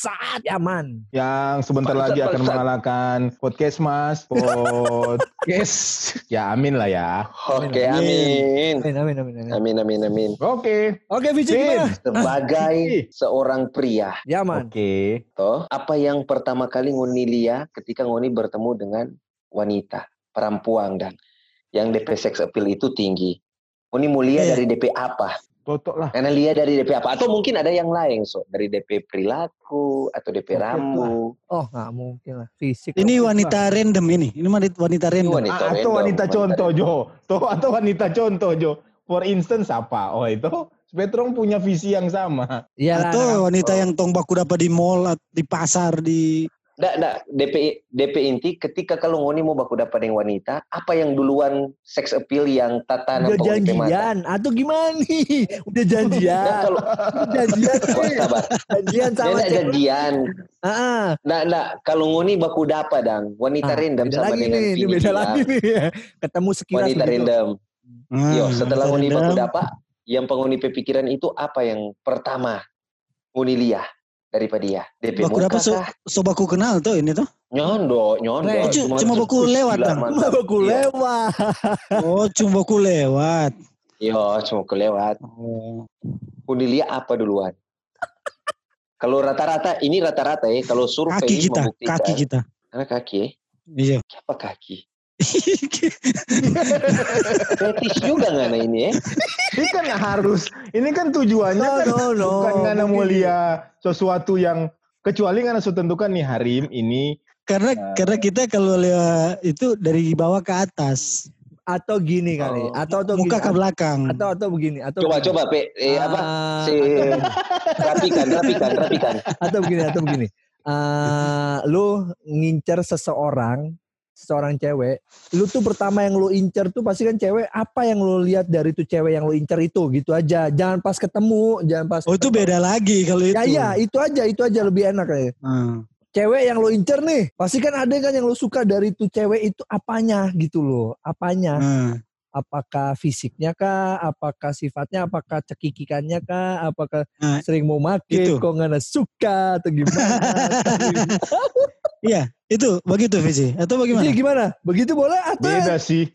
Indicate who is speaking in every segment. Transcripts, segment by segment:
Speaker 1: Bangsat Yaman.
Speaker 2: Yang sebentar
Speaker 3: Bangsat,
Speaker 2: lagi akan mengalahkan podcast Mas, podcast. ya amin lah ya.
Speaker 3: Oke, amin.
Speaker 1: Amin amin amin. amin.
Speaker 3: Amin, amin, amin.
Speaker 2: Oke.
Speaker 1: Oke gimana?
Speaker 3: Sebagai seorang pria,
Speaker 1: Yaman.
Speaker 2: Oke.
Speaker 3: toh, apa yang pertama kali Ngoni lihat ketika Ngoni bertemu dengan wanita, perempuan dan yang DP sex appeal itu tinggi. Ngoni lihat
Speaker 4: Iya.
Speaker 3: dari DP apa?
Speaker 2: Totok lah.
Speaker 3: Karena lihat dari DP apa? Atau mungkin ada yang lain, so dari DP perilaku atau DP rambut.
Speaker 1: Oh nggak mungkin lah fisik.
Speaker 4: Ini wanita random ini. Ini wanita wanita
Speaker 3: Ini
Speaker 4: random.
Speaker 3: wanita
Speaker 2: Ah, atau
Speaker 3: random,
Speaker 2: wanita contoh
Speaker 3: random.
Speaker 2: Jo. Tuh atau wanita contoh Jo. For instance apa? Oh itu Spetrong punya visi yang sama.
Speaker 1: Iya lah.
Speaker 4: Atau wanita yang tong baku dapat di mall, di pasar, di
Speaker 3: Nggak, nggak. DP, DP inti ketika kalau Ngoni mau baku dapat dengan wanita, apa yang duluan sex appeal yang tata
Speaker 1: Udah
Speaker 3: DP mata?
Speaker 1: janjian atau gimana nih? Udah janjian.
Speaker 3: Nah, kalau
Speaker 1: Udah janjian.
Speaker 3: Sabar.
Speaker 1: Janjian
Speaker 3: Dia
Speaker 1: sama
Speaker 3: nggak
Speaker 1: cewek.
Speaker 3: janjian.
Speaker 1: Ah, ah.
Speaker 3: Nggak, nggak. Kalau Ngoni baku dapat dang, wanita
Speaker 1: Ah,
Speaker 3: random
Speaker 1: beda
Speaker 3: sama
Speaker 1: lagi
Speaker 3: dengan
Speaker 1: nih, ini beda lagi nih. Ketemu sekilas
Speaker 3: Wanita
Speaker 1: begitu.
Speaker 3: random.
Speaker 4: Ah,
Speaker 3: Yo, setelah
Speaker 4: wanita
Speaker 3: Ngoni baku dapat, yang pengoni pikiran itu apa yang pertama Ngoni lihat daripada dia? DP
Speaker 4: Baku
Speaker 3: muka
Speaker 4: dapat so, so baku kenal tuh ini tuh.
Speaker 3: Nyondo, nyondo.
Speaker 1: Oh,
Speaker 4: cu- cuma baku lewat.
Speaker 1: Cuma aku
Speaker 3: Iya.
Speaker 1: lewat.
Speaker 4: Oh, cuma baku lewat.
Speaker 3: Yo, cuma aku lewat.
Speaker 4: Oh.
Speaker 3: Lihat apa duluan? Kalau rata-rata, ini rata-rata ya. Kalau survei
Speaker 4: Kaki kita,
Speaker 3: membuktikan.
Speaker 4: kaki kita.
Speaker 3: Karena kaki ya.
Speaker 4: Iya.
Speaker 3: Apa kaki? Fetish juga nggak nah ini ya?
Speaker 2: Ini kan harus. Ini kan tujuannya
Speaker 1: No,
Speaker 2: kan
Speaker 1: no, no.
Speaker 2: bukan karena lihat sesuatu yang kecuali karena sudah tentukan nih Harim ini
Speaker 4: karena
Speaker 2: Nah.
Speaker 4: karena kita kalau lihat itu dari bawah ke atas,
Speaker 1: Atau gini kali.
Speaker 3: Oh.
Speaker 1: Atau atau
Speaker 4: muka
Speaker 1: gini.
Speaker 4: ke belakang.
Speaker 1: Atau atau begini. Atau
Speaker 3: Coba
Speaker 1: begini.
Speaker 3: coba pe, eh, apa?
Speaker 1: Ah,
Speaker 3: Si rapikan, rapikan, rapikan.
Speaker 1: atau begini atau begini. Eh, lu ngincer seseorang, seseorang cewek, lu tuh pertama yang lu incer tuh pasti kan cewek apa yang lu lihat dari tuh cewek yang lu incer itu gitu aja. Jangan pas ketemu, jangan pas
Speaker 4: Oh itu beda lagi kalau itu.
Speaker 1: Ya iya, itu aja, itu aja lebih enak ya.
Speaker 4: Ah.
Speaker 1: Cewek yang lu incer nih, pasti kan ada kan yang lu suka dari tuh cewek itu apanya gitu loh, apanya.
Speaker 4: Ah.
Speaker 1: Apakah fisiknya kah, apakah sifatnya, apakah cekikikannya kah, apakah
Speaker 4: Nah,
Speaker 1: sering mau make,
Speaker 4: itu.
Speaker 1: kok nggak suka atau gimana.
Speaker 4: Iya, itu begitu Visi. Atau bagaimana?
Speaker 1: Jadi gimana? Begitu boleh atau
Speaker 2: beda sih.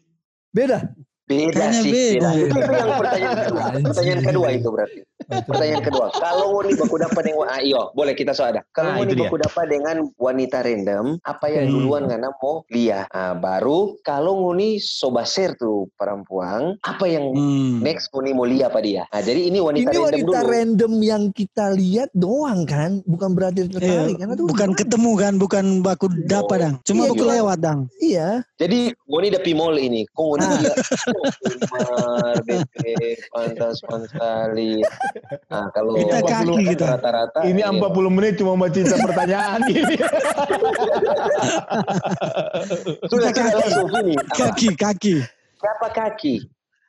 Speaker 1: beda?
Speaker 3: Beda
Speaker 4: Kayaknya
Speaker 3: sih,
Speaker 4: beda.
Speaker 3: beda. Itu yang pertanyaan kedua. Pertanyaan kedua itu berarti. Pertanyaan kedua, kalau Ngoni baku dapat dengan ah, iyo, boleh kita soada. Kalau
Speaker 2: Nah,
Speaker 3: Ngoni
Speaker 2: itu dia.
Speaker 3: baku dapat dengan wanita random, apa yang
Speaker 4: Hmm.
Speaker 3: duluan karena mau lihat? Ah, baru kalau Ngoni soba share tuh perempuan, apa yang
Speaker 4: Hmm.
Speaker 3: next Ngoni mau lihat apa dia? Nah, jadi ini wanita
Speaker 1: Ini
Speaker 3: random
Speaker 1: wanita
Speaker 3: dulu.
Speaker 1: random yang kita lihat doang kan, bukan berarti
Speaker 4: Iya,
Speaker 1: tertarik. Karena tuh
Speaker 4: bukan ketemu kan, bukan baku dapat dang. Cuma
Speaker 1: Iya,
Speaker 4: baku
Speaker 1: cuma-
Speaker 4: lewat dang.
Speaker 1: Iya.
Speaker 3: Jadi Ngoni udah pimol ini, kok Ngoni DP, pantas. Nah, kalau
Speaker 4: Kita kaki kita.
Speaker 3: rata-rata
Speaker 2: Ini
Speaker 3: iya.
Speaker 2: 40 menit cuma baca pertanyaan ini.
Speaker 3: Sudah
Speaker 4: Kita
Speaker 3: kita
Speaker 4: kaki.
Speaker 3: langsung ini. Apa?
Speaker 4: Kaki, kaki.
Speaker 3: Siapa kaki?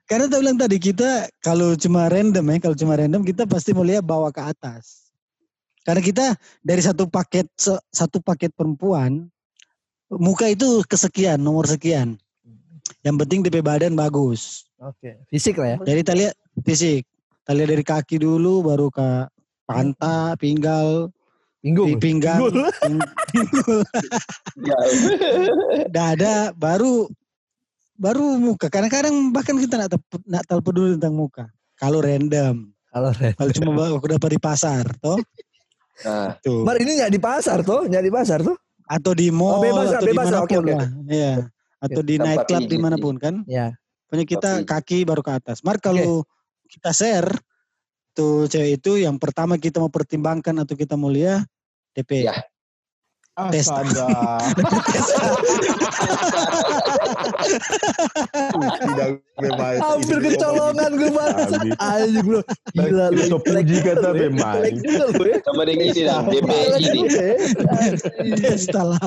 Speaker 4: Karena saya bilang tadi kita kalau cuma random ya, kalau cuma random kita pasti mau lihat bawa ke atas. Karena kita dari satu paket satu paket perempuan muka itu kesekian, nomor sekian. Yang penting DP badan bagus.
Speaker 1: Oke. Fisik lah ya.
Speaker 4: Jadi kita lihat fisik. Kita lihat dari kaki dulu baru ke pantat, pinggal,
Speaker 1: Minggu.
Speaker 4: pi- pinggang, ping- pinggul,
Speaker 3: Ya.
Speaker 4: dada, baru baru muka. Kadang-kadang bahkan kita nak tep- nak tahu peduli tentang muka. Kalau random,
Speaker 1: Kalau random.
Speaker 4: kalau cuma aku dapat di pasar, toh
Speaker 3: Nah,
Speaker 4: tuh.
Speaker 1: Mar ini nggak di pasar tuh, nggak di pasar tuh.
Speaker 4: Atau di mall,
Speaker 1: Oh, bebas
Speaker 4: atau
Speaker 1: bebas lah. Oke,
Speaker 4: di mana pun
Speaker 1: oke.
Speaker 4: lah. Iya. Atau di
Speaker 3: Tempat
Speaker 4: night club
Speaker 3: pijit,
Speaker 4: di mana pun kan.
Speaker 1: Ya.
Speaker 4: Pokoknya kita
Speaker 3: Tempat
Speaker 4: kaki baru ke atas. Mar kalau kita share tuh cewek itu yang pertama kita mau pertimbangkan atau kita mau lihat DP.
Speaker 3: Ya.
Speaker 4: Tes.
Speaker 1: Hampir kecolongan gue banget. Anjing lu. Gila lu.
Speaker 2: Kita puji kata
Speaker 1: juga lu ya.
Speaker 3: sama dengan ini dah, DP ini,
Speaker 4: Pesta lah.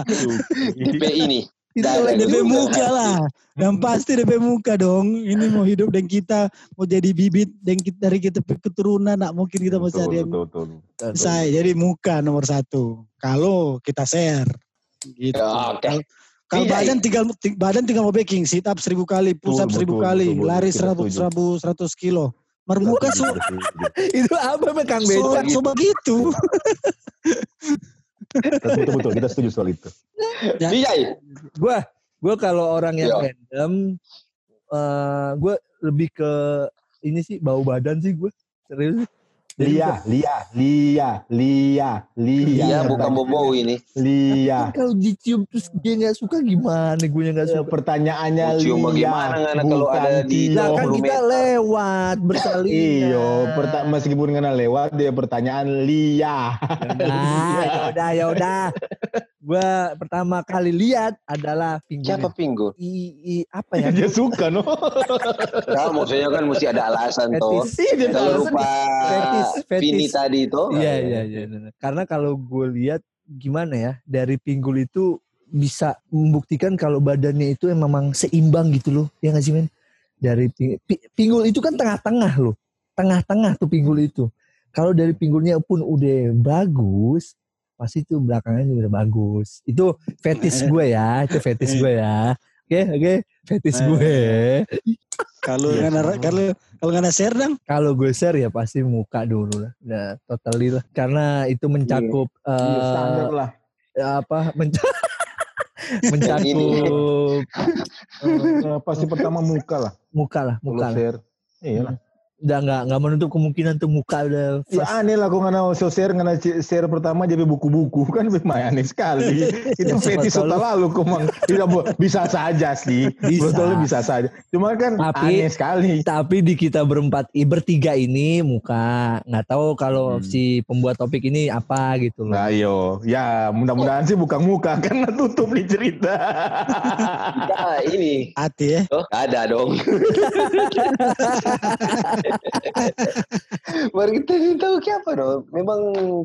Speaker 3: DP ini.
Speaker 1: Itu
Speaker 4: DP muka lah. Dan pasti DP muka dong. Ini mau hidup dan kita mau jadi bibit dan kita, dari kita keturunan. Nak mungkin kita mau cari
Speaker 2: betul.
Speaker 4: saya. Jadi muka nomor satu. Kalau kita share. Gitu.
Speaker 3: Ya, oke.
Speaker 4: Kalau-
Speaker 3: Tidak,
Speaker 4: badan tinggal ti- badan tinggal mau baking, sit up seribu kali, push up seribu kali,
Speaker 2: betul,
Speaker 4: lari seratus seratus seratus kilo. Mermuka so,
Speaker 1: Itu apa Kang
Speaker 4: so,
Speaker 1: Beca?
Speaker 4: so begitu.
Speaker 2: betul betul kita setuju soal itu.
Speaker 4: Ya.
Speaker 3: Vijay.
Speaker 1: Gua gua kalau orang yang
Speaker 3: Iya.
Speaker 1: random eh gua lebih ke ini sih bau badan sih gue. Serius.
Speaker 2: Lia, Lia, Lia, Lia, Lia.
Speaker 3: Iya, bukan bobo ini.
Speaker 2: Lia.
Speaker 1: Kalau dicium terus dia nggak suka gimana? Gue yang nggak suka.
Speaker 2: pertanyaannya
Speaker 3: Mau cium
Speaker 2: Lia.
Speaker 3: bagaimana, kalau
Speaker 2: bukan
Speaker 3: ada di-.
Speaker 1: Lah kan kita
Speaker 3: meter.
Speaker 1: lewat bersalingan.
Speaker 2: Iyo, perta- meskipun kena lewat dia pertanyaan Lia.
Speaker 1: Nah, ya udah ya udah. Gua pertama kali lihat adalah pinggul.
Speaker 3: Siapa Pinggul?
Speaker 1: I, i, apa ya?
Speaker 2: dia suka no.
Speaker 3: Nah, maksudnya kan mesti ada alasan toh.
Speaker 1: Fetis.
Speaker 2: Iya, dia
Speaker 3: Kalau lupa
Speaker 1: Fetis, fetis.
Speaker 3: Vini tadi toh.
Speaker 1: Iya iya iya. benar. Karena kalau gue lihat gimana ya dari pinggul itu bisa membuktikan kalau badannya itu memang seimbang gitu loh. Ya nggak sih men? Dari pi- pi- pinggul itu kan tengah-tengah loh. Tengah-tengah tuh pinggul itu. Kalau dari pinggulnya pun udah bagus, pasti itu belakangnya juga udah bagus. Itu fetis gue ya, itu fetis gue ya. Oke oke, fetis gue.
Speaker 4: Kalau
Speaker 2: Iya,
Speaker 4: kalau kalau ngana share dong.
Speaker 1: Kalau gue share ya pasti muka dulu lah. Udah totally lah. Karena itu mencakup
Speaker 2: Iya,
Speaker 1: eh,
Speaker 2: standar lah.
Speaker 1: apa menca mencakup eh,
Speaker 2: Eh, pasti pertama muka lah.
Speaker 1: muka lah
Speaker 2: Kalau
Speaker 1: muka lah.
Speaker 2: share. Iya lah.
Speaker 1: Udah nggak nggak menutup kemungkinan tuh muka udah
Speaker 2: Ya aneh lah kok ngana so share ngana c- share pertama jadi buku-buku kan memang aneh sekali. Itu
Speaker 1: Ya,
Speaker 2: fetish
Speaker 1: lu-
Speaker 2: lalu kok mang tidak bisa saja sih.
Speaker 1: Bisa.
Speaker 2: Betul bisa saja. Cuma kan
Speaker 1: Tapi-
Speaker 2: aneh sekali.
Speaker 1: tapi di kita berempat i bertiga ini muka nggak tahu kalau
Speaker 2: Hmm.
Speaker 1: si pembuat topik ini apa gitu loh
Speaker 2: Nah, yo, ya mudah-mudahan sih bukan muka karena tutup nih cerita.
Speaker 3: Kita ini.
Speaker 4: Hati ya.
Speaker 3: Oh, ada dong. Baru kita ini tahu ke apa dong. Memang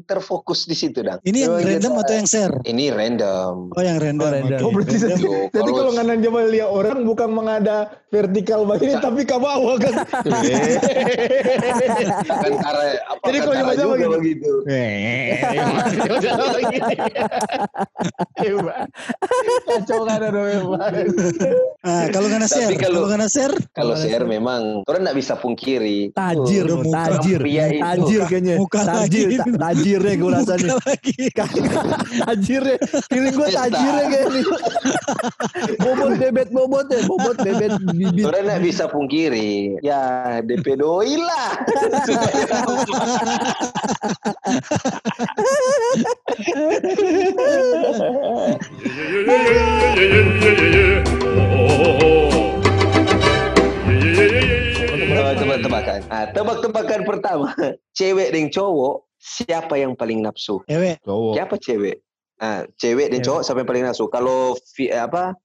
Speaker 3: terfokus di situ dong.
Speaker 4: Ini yang
Speaker 3: Memang
Speaker 4: random
Speaker 3: kita-
Speaker 4: atau yang share?
Speaker 3: Ini random.
Speaker 4: Oh yang random.
Speaker 1: Oh, random.
Speaker 2: Oh berarti
Speaker 1: Random.
Speaker 2: jadi,
Speaker 3: Yo,
Speaker 2: jadi
Speaker 3: kalau-
Speaker 2: nganan coba lihat orang bukan mengada vertikal begini tapi ke bawah kan.
Speaker 3: Kan cara apa
Speaker 2: Jadi kalau gini.
Speaker 3: begitu.
Speaker 2: Eh, Hebat. Kacau kan ada memang.
Speaker 4: Ah, kalau ngana
Speaker 3: Tapi
Speaker 4: share,
Speaker 3: kalau-
Speaker 4: kalau ngana share,
Speaker 3: Kalau share memang orang nggak bisa pungkiri.
Speaker 1: Tajir loh,
Speaker 4: muka
Speaker 1: tajir. tajir kayaknya.
Speaker 4: Muka
Speaker 1: tajir
Speaker 4: lagi.
Speaker 1: ta- tajirnya gue rasa nih. tajirnya feeling gue tajirnya kayak nih. Bobot bebet bobot ya bobot bebet bibit.
Speaker 3: Orang nggak bisa pungkiri. Ya DP doi lah. tebak-tebakan. Tebak-tebakan pertama. Cewek dan cowok siapa yang paling nafsu?
Speaker 4: Ewe,
Speaker 2: Cowok.
Speaker 3: Siapa cewek? Ah, cewek dan
Speaker 1: Cewek.
Speaker 3: cowok siapa yang paling nafsu? Kalau Vi- apa?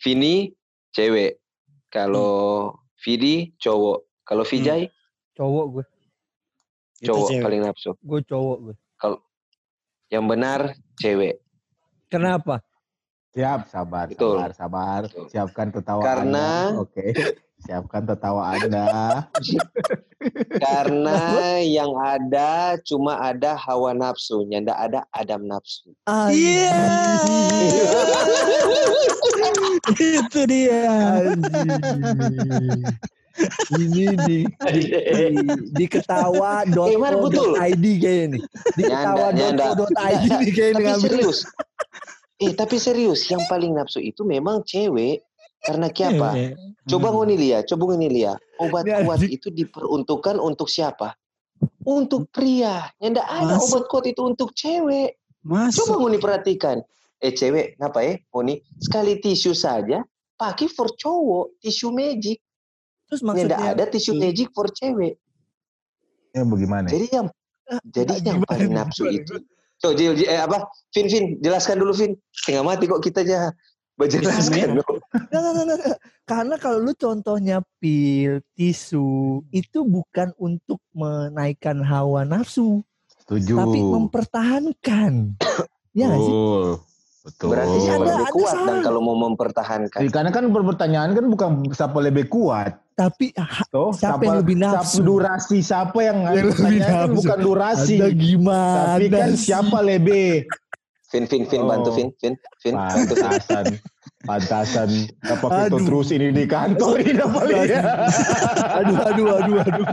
Speaker 3: Vini cewek. Kalau Vidi cowok. Kalau Vijay
Speaker 1: cowok gue
Speaker 3: cowok
Speaker 4: cewek.
Speaker 3: paling nafsu.
Speaker 1: gue cowok gue
Speaker 3: Yang benar cewek.
Speaker 1: kenapa
Speaker 2: Siap, sabar,
Speaker 3: Betul.
Speaker 2: sabar, sabar.
Speaker 3: Betul.
Speaker 2: Siapkan tertawa
Speaker 3: Karena-
Speaker 2: Anda. Oke. Siapkan tertawa Anda.
Speaker 3: Karena yang ada cuma ada hawa nafsu, ndak ada adam nafsu.
Speaker 4: Iya. Itu dia.
Speaker 1: Ini di di, di, ketawa
Speaker 3: Eh, Mar, betul.
Speaker 1: id kayaknya nih di ketawa
Speaker 3: Nyanda, nyanda.
Speaker 1: id nih kayaknya
Speaker 3: Tapi
Speaker 1: ngambil
Speaker 3: serius. Eh, tapi serius, yang paling nafsu itu memang cewek. Karena siapa? Coba
Speaker 4: Hmm.
Speaker 3: ngoni lihat, coba ngoni lihat. Obat kuat itu diperuntukkan untuk siapa? Untuk pria. Yang ada
Speaker 4: Mas-
Speaker 3: obat kuat itu untuk cewek.
Speaker 4: Masuk.
Speaker 3: Coba ngoni perhatikan. Eh cewek, ngapa ya? Ngoni, sekali tisu saja, pakai for cowok, tisu magic.
Speaker 1: terus
Speaker 3: Yang
Speaker 1: maksudnya
Speaker 3: ada tisu magic for cewek.
Speaker 2: Ya bagaimana?
Speaker 3: Jadi yang jadi
Speaker 1: Ah,
Speaker 3: yang paling nafsu itu. Coba Jil, Jil, eh, apa? Vin, Vin, jelaskan dulu Vin. Setengah mati kok kita aja berjelaskan. dong.
Speaker 1: Nggak, nggak, nggak, nggak. Karena kalau lu contohnya pil, tisu, itu bukan untuk menaikkan hawa nafsu,
Speaker 2: Setuju.
Speaker 1: tapi mempertahankan. ya nggak sih?
Speaker 2: Betul. Betul.
Speaker 3: Berarti
Speaker 1: Iya,
Speaker 3: siapa
Speaker 1: ada-
Speaker 3: lebih
Speaker 1: ada
Speaker 3: kuat dan kalau mau mempertahankan.
Speaker 2: Ya, Karena kan pertanyaan kan bukan siapa lebih kuat.
Speaker 1: Tapi ha-
Speaker 2: Toh,
Speaker 1: Siapa yang lebih
Speaker 2: siapa
Speaker 1: nafsu?
Speaker 2: durasi siapa yang
Speaker 1: Yang lebih
Speaker 2: pertanyaan kan
Speaker 1: nafsu.
Speaker 2: bukan durasi.
Speaker 1: Anda gimana
Speaker 2: Tapi kan
Speaker 1: sih?
Speaker 2: siapa lebih
Speaker 3: Vin, Vin, Vin,
Speaker 2: Oh.
Speaker 3: bantu Vin, Vin, Vin, bantu
Speaker 2: pantasan. Pantasan dapat itu terus ini di kantor ini dapat ya.
Speaker 1: Aduh, aduh, aduh, aduh.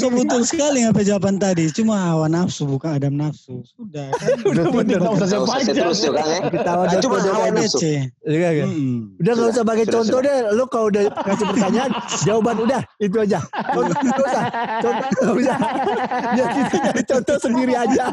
Speaker 4: So betul sekali apa jawaban tadi. Cuma hawa nafsu bukan adam nafsu. Sudah kan.
Speaker 2: Udah bener nggak usah sepanjang.
Speaker 3: terus ya Kang ya.
Speaker 1: Ketawa
Speaker 3: Ah,
Speaker 1: dan
Speaker 3: cuma hawa nafsu.
Speaker 1: Iya kan? Udah nggak usah pakai contoh deh. Lu kalau udah kasih pertanyaan, jawaban udah itu aja. Contoh nggak usah. Contoh nggak usah. Ya kita cari contoh sendiri aja.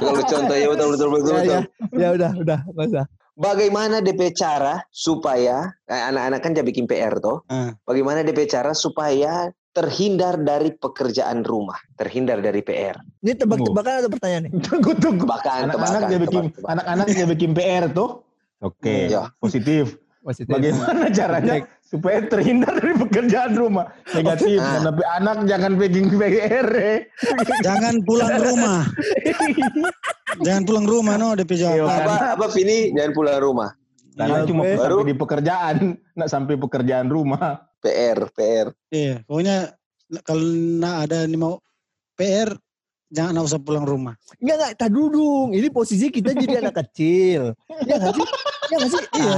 Speaker 3: Kalau contoh ya betul betul betul.
Speaker 1: Ya, ya, ya udah, udah nggak usah.
Speaker 3: Bagaimana DP cara supaya eh, anak-anak kan jadi bikin PR toh?
Speaker 4: Ah.
Speaker 3: Bagaimana DP cara supaya terhindar dari pekerjaan rumah, terhindar dari PR.
Speaker 1: Ini tebak-tebakan atau pertanyaan nih?
Speaker 2: Tunggu tunggu.
Speaker 3: Tebakan,
Speaker 2: Anak-anak dia bikin anak-anak dia bikin PR tuh. Oke,
Speaker 3: Ya.
Speaker 2: positif.
Speaker 1: Positif.
Speaker 2: Bagaimana caranya supaya terhindar dari pekerjaan rumah? Negatif.
Speaker 3: Ah.
Speaker 2: Tapi anak jangan bikin PR. eh.
Speaker 4: Jangan pulang rumah. Jangan pulang rumah no DP
Speaker 2: Iya,
Speaker 4: jawaban.
Speaker 3: Apa apa Vini jangan pulang rumah.
Speaker 2: Karena
Speaker 1: Iya,
Speaker 2: cuma
Speaker 3: Baru-
Speaker 2: di pekerjaan, nggak sampai pekerjaan rumah.
Speaker 3: PR, PR.
Speaker 4: Iya, pokoknya kalau nak ada nih mau PR jangan nak usah pulang rumah.
Speaker 1: Enggak, enggak. Tak dudung. Ini posisi kita jadi anak kecil. Iya nggak sih? Iya nggak sih?
Speaker 4: Iya.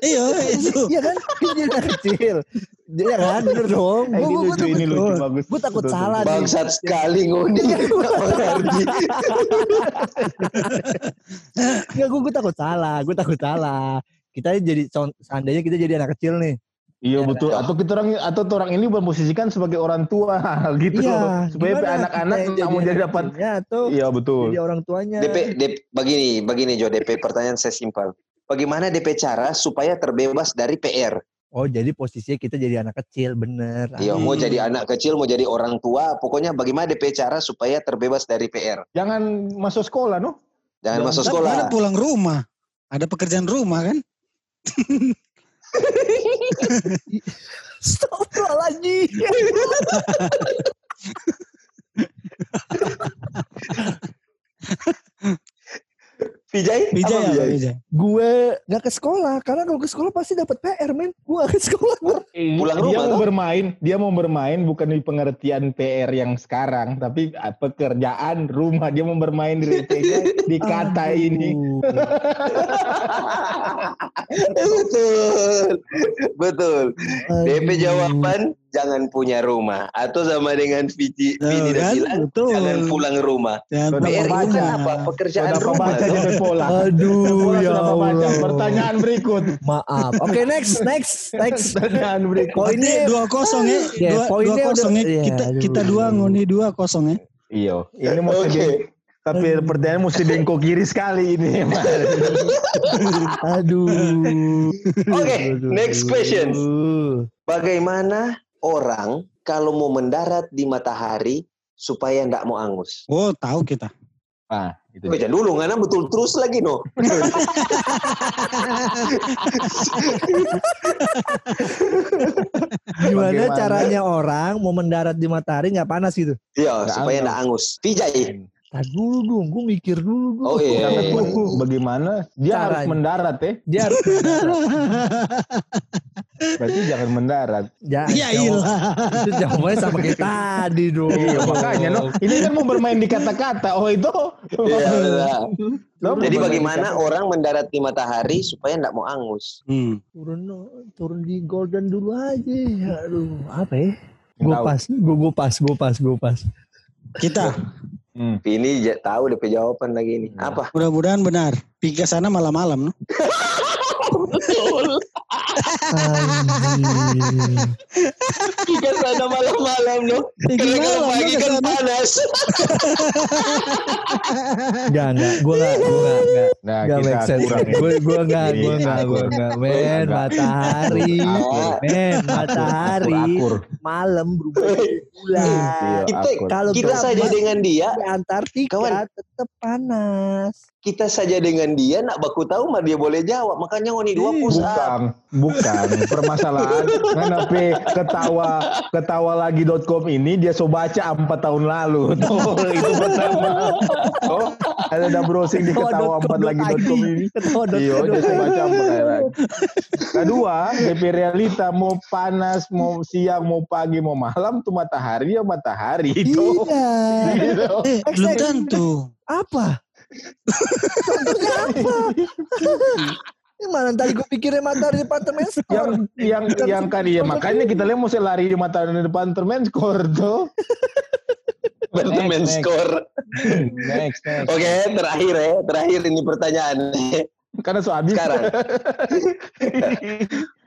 Speaker 4: Iya itu.
Speaker 1: Iya kan? Kita jadi anak kecil. Iya kan? Bener dong.
Speaker 2: Ini
Speaker 1: gua- gua
Speaker 2: lucu, ini
Speaker 1: takut.
Speaker 2: lucu bagus.
Speaker 1: Gue takut
Speaker 2: Betul,
Speaker 1: salah nih.
Speaker 3: Bangsat sekali ngoni. Nggak.
Speaker 1: Enggak, gue, gue takut salah. Gue takut salah. Kita jadi seandainya kita jadi anak kecil nih.
Speaker 2: Iya
Speaker 1: Ya,
Speaker 2: betul. Atau kita orang atau orang ini memposisikan sebagai orang tua gitu.
Speaker 1: Iya.
Speaker 2: Supaya anak-anak
Speaker 1: yang
Speaker 2: mau jadi dapat.
Speaker 1: atau
Speaker 2: Iya betul.
Speaker 1: jadi orang tuanya.
Speaker 3: DP, DP begini, begini Jo, DP pertanyaan saya simpel. Bagaimana DP cara supaya terbebas dari PR?
Speaker 1: Oh, jadi posisinya kita jadi anak kecil, bener.
Speaker 3: Iya, mau jadi anak kecil, mau jadi orang tua, pokoknya bagaimana DP cara supaya terbebas dari PR?
Speaker 2: Jangan masuk sekolah, no?
Speaker 3: Jangan
Speaker 2: Jangan-
Speaker 3: masuk sekolah.
Speaker 4: ada pulang rumah. Ada pekerjaan rumah kan?
Speaker 1: Astagfirullahaladzim.
Speaker 3: Vijay?
Speaker 4: Bijay
Speaker 3: Apa Vijay?
Speaker 1: Gue nggak ke sekolah karena kalau ke sekolah pasti dapat PR men gue nggak ke sekolah
Speaker 3: Pulang
Speaker 2: dia
Speaker 3: rumah,
Speaker 2: mau bermain, dia mau bermain bukan di pengertian PR yang sekarang, tapi ah, pekerjaan rumah. Dia mau bermain di di kata ini.
Speaker 3: betul, betul. DP jawaban jangan punya rumah atau sama dengan Vini udah
Speaker 4: kan?
Speaker 3: bilang
Speaker 4: Betul.
Speaker 3: jangan pulang rumah.
Speaker 4: Pulang
Speaker 3: PR itu kan
Speaker 4: rumah.
Speaker 3: apa? Pekerjaan
Speaker 2: Sudah
Speaker 3: rumah.
Speaker 2: jadi pola.
Speaker 1: Aduh ya. Allah.
Speaker 2: Pertanyaan berikut.
Speaker 1: Maaf. Oke next next next.
Speaker 2: Pertanyaan berikut.
Speaker 1: Poinnya
Speaker 4: dua kosong ya.
Speaker 1: Ya,
Speaker 4: Dua,
Speaker 1: poinnya
Speaker 4: dua kosong ya.
Speaker 1: udah- iya,
Speaker 4: Kita
Speaker 1: aduh.
Speaker 4: kita dua ngoni dua kosong ya.
Speaker 2: Iya, ini mau
Speaker 3: Oke.
Speaker 2: sedih. Tapi pertanyaan mesti dengko kiri sekali ini.
Speaker 1: Aduh.
Speaker 3: Oke, next question. Bagaimana orang kalau mau mendarat di matahari supaya ndak mau angus?
Speaker 4: Oh tahu kita.
Speaker 2: Ah, itu.
Speaker 3: Baca dulu, ngana betul terus lagi no.
Speaker 1: Gimana
Speaker 2: Bagaimana?
Speaker 1: caranya orang mau mendarat di matahari nggak panas gitu?
Speaker 3: Iya, supaya
Speaker 2: angus.
Speaker 3: ndak angus. Vijay.
Speaker 1: Tadi dulu dong, gue mikir dulu dong.
Speaker 3: Oh iya.
Speaker 2: Tunggu. Bagaimana? Dia harus
Speaker 1: Caranya.
Speaker 2: mendarat ya.
Speaker 1: Dia harus
Speaker 2: Berarti jangan mendarat.
Speaker 1: ya,
Speaker 4: Ya ilah.
Speaker 1: Itu jawabannya sama kayak tadi dong.
Speaker 2: Iya, makanya no. Ini kan mau bermain di kata-kata. Oh itu.
Speaker 3: Iya,
Speaker 2: mau
Speaker 3: Jadi bagaimana
Speaker 2: kata-
Speaker 3: orang mendarat di matahari supaya ndak mau angus?
Speaker 4: Hmm.
Speaker 1: Turun turun di golden dulu aja. Aduh, apa ya? Gue pas, gue pas, gue pas, gue pas.
Speaker 4: Kita
Speaker 2: Hmm.
Speaker 3: Ini ja- tahu DP jawaban lagi ini. Apa?
Speaker 4: mudah-mudahan benar. Pergi ke sana malam-malam no.
Speaker 1: Anjing.
Speaker 3: Ikan sana malam-malam.
Speaker 4: Pergi
Speaker 3: Karena kalau
Speaker 4: malam no
Speaker 3: pagi kan panas.
Speaker 1: Enggak, enggak, gue enggak, gue enggak, enggak.
Speaker 2: Nah, kita
Speaker 1: make sense.
Speaker 2: kurang.
Speaker 1: Gue gue enggak, gue
Speaker 2: Iya,
Speaker 1: enggak, gue enggak. Men, matahari.
Speaker 3: Ah.
Speaker 1: Men, matahari. Malam berubah bulan.
Speaker 2: Iya,
Speaker 3: Kita.
Speaker 1: Kalau
Speaker 3: kita saja dengan dia,
Speaker 1: di Antartika tetap panas.
Speaker 3: Kita saja dengan dia nak baku tahu mah dia boleh jawab. Makanya ngoni dua up.
Speaker 2: Bukan, bukan. Permasalahan kenapa ketawa ketawa lagi.com ini dia so baca empat tahun lalu. Tuh, itu pertama. Oh, ada udah browsing di ketawa empat lagi.com ini.
Speaker 1: Ketawa
Speaker 2: Iya, dia so baca empat kali lagi. Kedua, DP realita mau panas, mau siang, mau pagi, mau malam tuh matahari ya matahari itu.
Speaker 1: Iya.
Speaker 2: Gitu.
Speaker 4: Eh,
Speaker 1: Next,
Speaker 4: belum
Speaker 1: next.
Speaker 4: tentu.
Speaker 1: Apa? Ini mana tadi gue pikirnya matahari departemen
Speaker 2: yang
Speaker 1: store.
Speaker 2: yang
Speaker 1: Bukan
Speaker 2: yang kan iya makanya kita lihat mesti lari di mata departemen skor tuh.
Speaker 3: Departemen
Speaker 2: Next, next.
Speaker 3: skor.
Speaker 2: Next, next.
Speaker 3: Oke, terakhir ya. Terakhir ini pertanyaan.
Speaker 2: Karena so habis.
Speaker 3: Sekarang.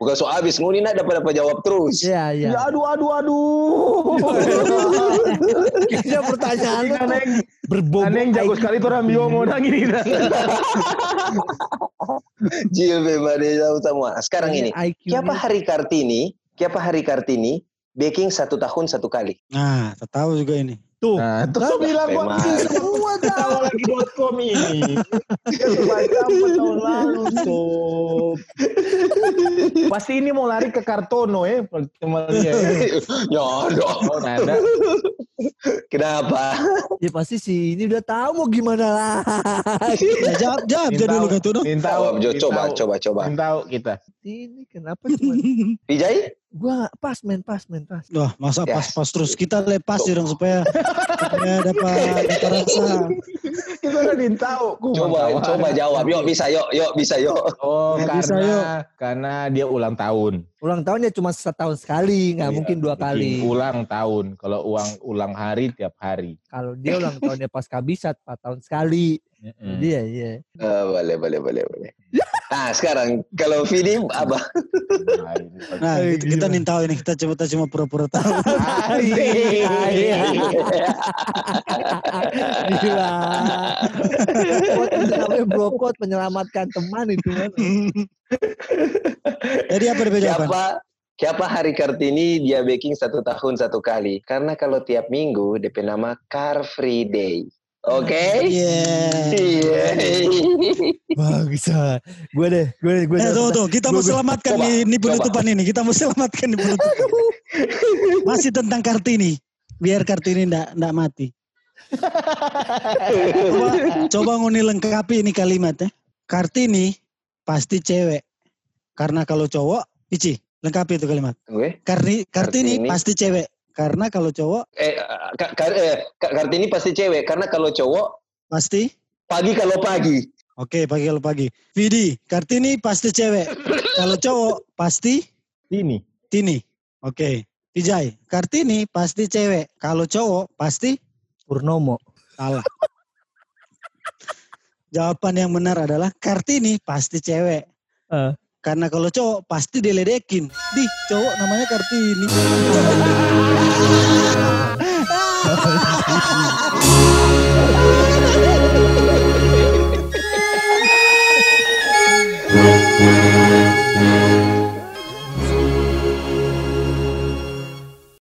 Speaker 3: Bukan so habis, nguni nak dapat dapat jawab terus.
Speaker 1: Iya, iya.
Speaker 2: Ya aduh aduh aduh.
Speaker 1: Kayaknya pertanyaan tuh
Speaker 2: aneh,
Speaker 1: berbobot.
Speaker 2: aneh yang jago sekali tuh orang biomo nang ini.
Speaker 3: Jil tahu semua. Sekarang ini,
Speaker 1: IQ
Speaker 3: siapa. Hari Kartini? Siapa Hari Kartini? Baking satu tahun satu kali.
Speaker 4: Nah, tak tahu juga ini.
Speaker 1: Tuh.
Speaker 2: Nah, terus so bilang gua bikin semua tahu lagi .com ini. Lalu sob. Pasti ini mau lari ke Kartono ya, teman dia.
Speaker 3: ya, no.
Speaker 2: Oh, nada.
Speaker 3: Kenapa?
Speaker 1: Ya pasti sih ini udah tahu mau gimana lah.
Speaker 4: Nah, jawab jawab aja dulu kan tuh. no.
Speaker 2: Minta
Speaker 3: Jawab. Coba, coba, coba.
Speaker 2: Minta kita.
Speaker 1: ini kenapa cuma
Speaker 3: Vijay?
Speaker 1: gua pas men pas men pas.
Speaker 4: Wah, masa
Speaker 3: Yes.
Speaker 4: pas-pas terus kita lepas ya dong supaya supaya dapat dapat rasa.
Speaker 2: Kita udah minta.
Speaker 3: Coba, coba jawab. Yuk, bisa, yuk, yuk, bisa, yuk.
Speaker 2: Oh,
Speaker 4: bisa,
Speaker 2: karena
Speaker 4: yuk.
Speaker 2: karena dia ulang tahun.
Speaker 1: Ulang tahunnya cuma setahun sekali, nggak
Speaker 2: Iya,
Speaker 1: mungkin dua kali.
Speaker 2: Ulang tahun. Kalau uang ulang hari tiap hari.
Speaker 1: Kalau dia ulang tahunnya pas kabisat 4 tahun sekali.
Speaker 2: Mm-mm.
Speaker 1: Jadi ya iya.
Speaker 3: Ah, boleh, boleh, boleh, boleh. Nah, sekarang kalau Vidi apa?
Speaker 2: Nah, ini
Speaker 4: kita, kita nih tahu ini kita coba cuma pura-pura tahu.
Speaker 1: Gila. Namanya brokot menyelamatkan teman itu kan.
Speaker 4: Jadi apa jawaban?
Speaker 3: Siapa siapa Hari Kartini dia baking satu tahun satu kali? Karena kalau tiap minggu DP nama Car Free Day. Oke?
Speaker 4: Iya.
Speaker 3: Iya.
Speaker 1: Bagus. Gue deh, gue deh, gue
Speaker 4: Eh,
Speaker 1: deh.
Speaker 4: tuh, tuh, kita mau
Speaker 1: Gua- gua-
Speaker 4: selamatkan
Speaker 3: coba,
Speaker 4: nih, ini
Speaker 3: coba.
Speaker 4: penutupan ini. Kita mau selamatkan nih penutupan. Masih tentang Kartini. Biar Kartini ndak ndak mati. Coba, coba nguni lengkapi ini kalimat ya. Kartini pasti cewek. Karena kalau cowok, Ici, lengkapi itu kalimat.
Speaker 3: Gue?
Speaker 4: Karni, Kartini,
Speaker 3: Kartini.
Speaker 4: pasti cewek. Karena kalau cowok,
Speaker 3: Eh, Ka- Ka- eh, Ka- Kartini pasti cewek karena kalau cowok
Speaker 4: pasti
Speaker 3: pagi kalau pagi.
Speaker 4: Oke, pagi kalau pagi. Vidi, Kartini pasti cewek. Kalau cowok pasti
Speaker 2: Ini.
Speaker 4: Tini. Oke. Vijay, Kartini pasti cewek. Kalau cowok pasti
Speaker 1: Purnomo.
Speaker 4: salah. Jawaban yang benar adalah Kartini pasti cewek.
Speaker 1: Eh.
Speaker 4: Karena kalau cowok pasti diledekin. Di, cowok namanya Kartini.